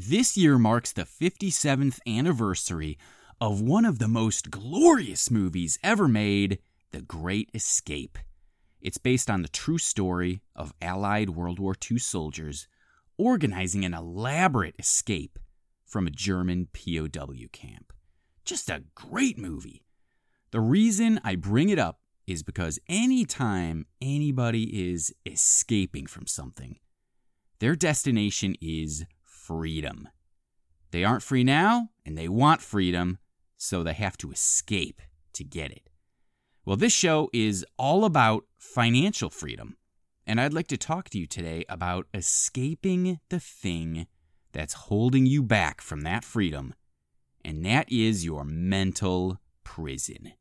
This year marks the 57th anniversary of one of the most glorious movies ever made, The Great Escape. It's based on the true story of Allied World War II soldiers organizing an elaborate escape from a German POW camp. Just a great movie. The reason I bring it up is because anytime anybody is escaping from something, their destination is freedom. They aren't free now, and they want freedom, so they have to escape to get it. Well, this show is all about financial freedom, and I'd like to talk to you today about escaping the thing that's holding you back from that freedom, and that is your mental prison.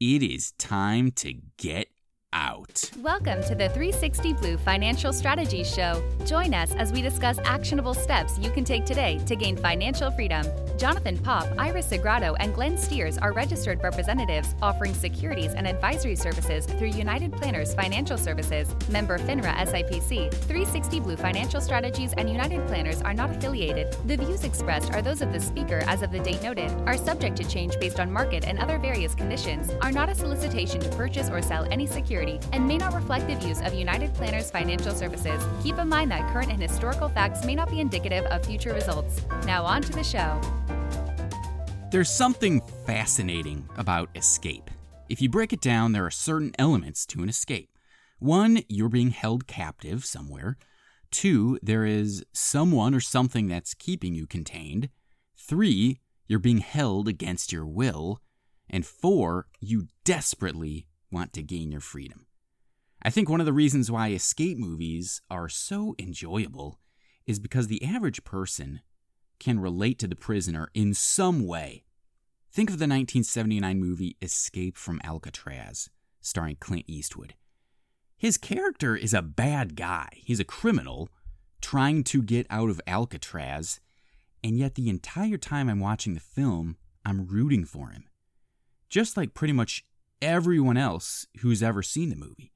It is time to get out. Welcome to the 360 Blue Financial Strategies Show. Join us as we discuss actionable steps you can take today to gain financial freedom. Jonathan Pop, Iris Sagrado, and Glenn Steers are registered representatives offering securities and advisory services through United Planners Financial Services, member FINRA SIPC. 360 Blue Financial Strategies and United Planners are not affiliated. The views expressed are those of the speaker as of the date noted, are subject to change based on market and other various conditions, are not a solicitation to purchase or sell any security and may not reflect the views of United Planners Financial Services. Keep in mind that current and historical facts may not be indicative of future results. Now, on to the show. There's something fascinating about escape. If you break it down, there are certain elements to an escape. One, you're being held captive somewhere. Two, there is someone or something that's keeping you contained. Three, you're being held against your will. And four, you desperately want to gain your freedom. I think one of the reasons why escape movies are so enjoyable is because the average person can relate to the prisoner in some way. Think of the 1979 movie Escape from Alcatraz, starring Clint Eastwood. His character is a bad guy, he's a criminal trying to get out of Alcatraz, and yet the entire time I'm watching the film, I'm rooting for him. Just like pretty much everyone else who's ever seen the movie.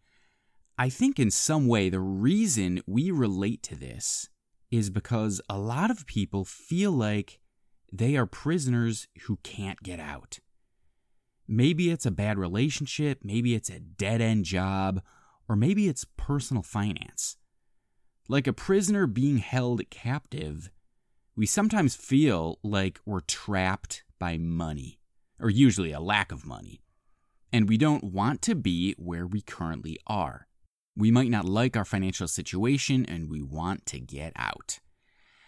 I think in some way the reason we relate to this is because a lot of people feel like they are prisoners who can't get out. Maybe it's a bad relationship, maybe it's a dead end job, or maybe it's personal finance. Like a prisoner being held captive, we sometimes feel like we're trapped by money, or usually a lack of money and we don't want to be where we currently are. We might not like our financial situation and we want to get out.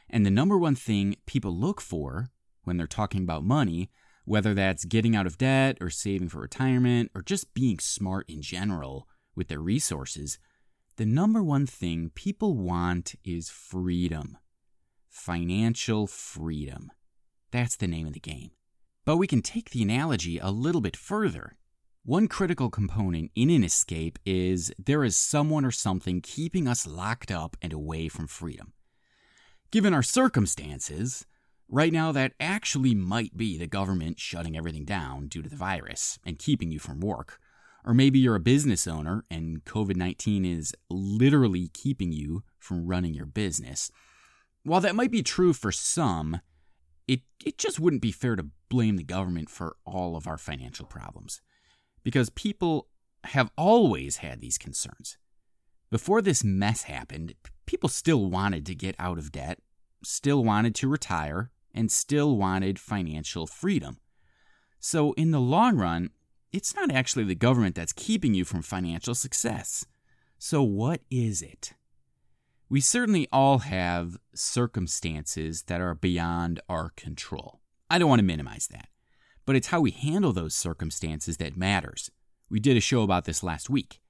And the number one thing people look for when they're talking about money, whether that's getting out of debt or saving for retirement or just being smart in general with their resources, the number one thing people want is freedom. Financial freedom. That's the name of the game. But we can take the analogy a little bit further one critical component in an escape is there is someone or something keeping us locked up and away from freedom. Given our circumstances, right now that actually might be the government shutting everything down due to the virus and keeping you from work. Or maybe you're a business owner and COVID 19 is literally keeping you from running your business. While that might be true for some, it, it just wouldn't be fair to blame the government for all of our financial problems because people have always had these concerns. Before this mess happened, people still wanted to get out of debt, still wanted to retire, and still wanted financial freedom. So, in the long run, it's not actually the government that's keeping you from financial success. So, what is it? We certainly all have circumstances that are beyond our control. I don't want to minimize that but it's how we handle those circumstances that matters. We did a show about this last week.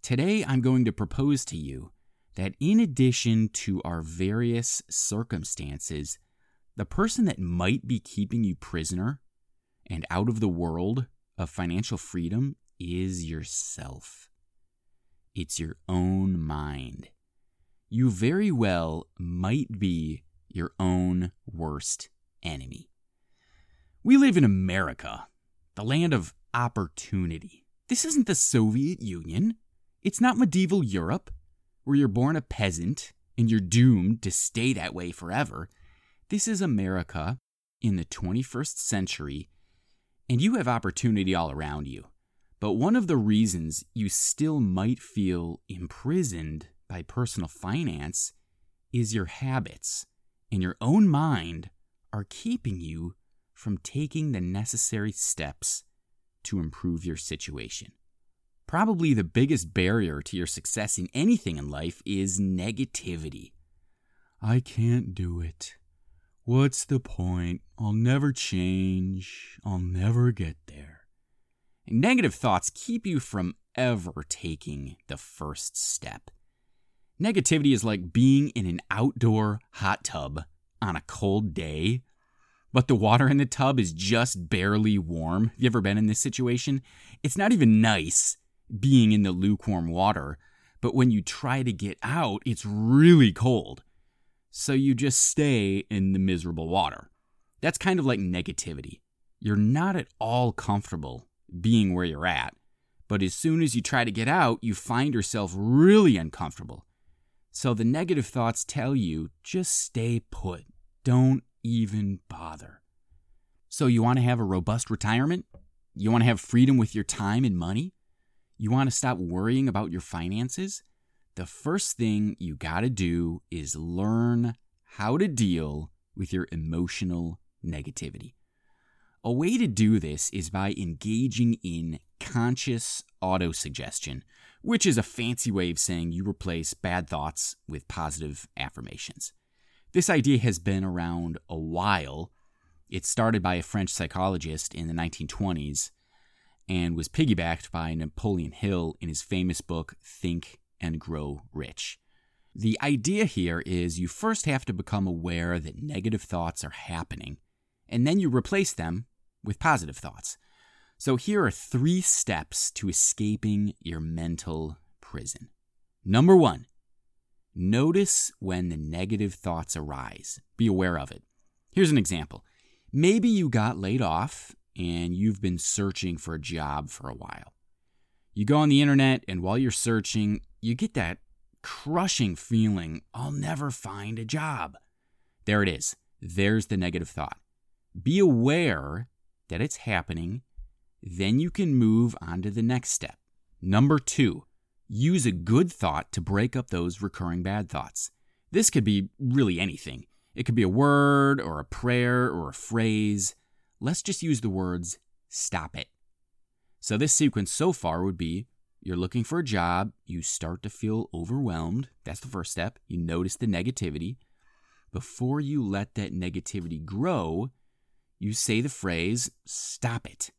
Today, I'm going to propose to you that in addition to our various circumstances, the person that might be keeping you prisoner and out of the world of financial freedom is yourself. It's your own mind. You very well might be your own worst enemy. We live in America, the land of opportunity. This isn't the Soviet Union. It's not medieval Europe, where you're born a peasant and you're doomed to stay that way forever. This is America in the 21st century, and you have opportunity all around you. But one of the reasons you still might feel imprisoned by personal finance is your habits and your own mind are keeping you from taking the necessary steps to improve your situation. Probably the biggest barrier to your success in anything in life is negativity. I can't do it. What's the point? I'll never change. I'll never get there. Negative thoughts keep you from ever taking the first step. Negativity is like being in an outdoor hot tub on a cold day, but the water in the tub is just barely warm. Have you ever been in this situation? It's not even nice being in the lukewarm water, but when you try to get out, it's really cold. So you just stay in the miserable water. That's kind of like negativity. You're not at all comfortable being where you're at, but as soon as you try to get out, you find yourself really uncomfortable. So the negative thoughts tell you just stay put. Don't even bother. So you want to have a robust retirement? You want to have freedom with your time and money? You want to stop worrying about your finances? The first thing you got to do is learn how to deal with your emotional negativity. A way to do this is by engaging in conscious autosuggestion, which is a fancy way of saying you replace bad thoughts with positive affirmations. This idea has been around a while. It started by a French psychologist in the 1920s and was piggybacked by Napoleon Hill in his famous book, Think and Grow Rich. The idea here is you first have to become aware that negative thoughts are happening, and then you replace them with positive thoughts. So here are three steps to escaping your mental prison. Number one, notice when the negative thoughts arise. Be aware of it. Here's an example. Maybe you got laid off and you've been searching for a job for a while. You go on the internet, and while you're searching, you get that crushing feeling I'll never find a job. There it is. There's the negative thought. Be aware that it's happening then you can move on to the next step. Number two, use a good thought to break up those recurring bad thoughts. This could be really anything. It could be a word or a prayer or a phrase. Let's just use the words stop it. So, this sequence so far would be you're looking for a job, you start to feel overwhelmed. That's the first step. You notice the negativity. Before you let that negativity grow, you say the phrase stop it.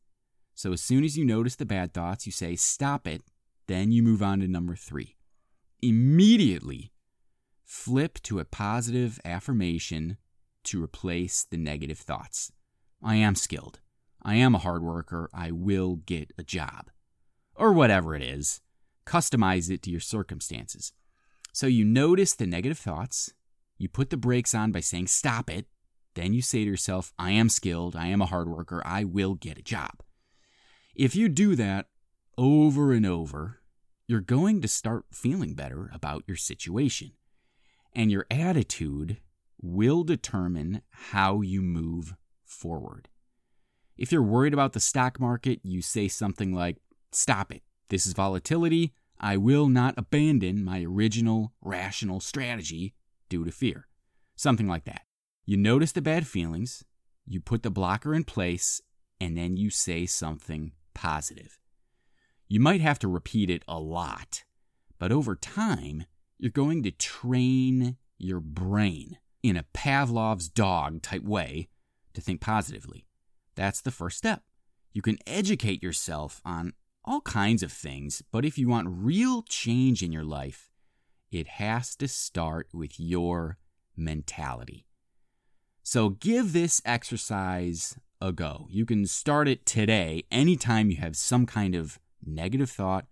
So as soon as you notice the bad thoughts, you say, stop it. Then you move on to number three. Immediately flip to a positive affirmation to replace the negative thoughts. I am skilled. I am a hard worker. I will get a job. Or whatever it is. Customize it to your circumstances. So you notice the negative thoughts. You put the brakes on by saying, stop it. Then you say to yourself, I am skilled. I am a hard worker. I will get a job. If you do that over and over, you're going to start feeling better about your situation. And your attitude will determine how you move forward. If you're worried about the stock market, you say something like, Stop it. This is volatility. I will not abandon my original rational strategy due to fear. Something like that. You notice the bad feelings, you put the blocker in place, and then you say something positive. You might have to repeat it a lot, but over time, you're going to train your brain in a Pavlov's dog type way to think positively. That's the first step. You can educate yourself on all kinds of things, but if you want real change in your life, it has to start with your mentality. So give this exercise a go. You can start it today. Anytime you have some kind of negative thought,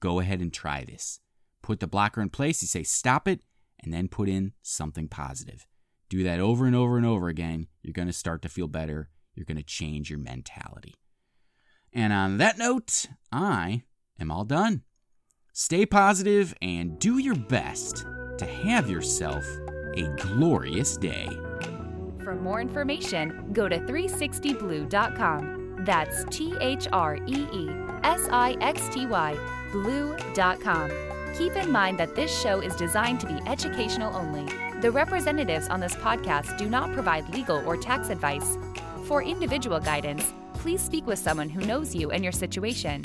go ahead and try this. Put the blocker in place, you say stop it, and then put in something positive. Do that over and over and over again. You're going to start to feel better. You're going to change your mentality. And on that note, I am all done. Stay positive and do your best to have yourself a glorious day. For more information, go to 360blue.com. That's T H R E E S I X T Y, blue.com. Keep in mind that this show is designed to be educational only. The representatives on this podcast do not provide legal or tax advice. For individual guidance, please speak with someone who knows you and your situation.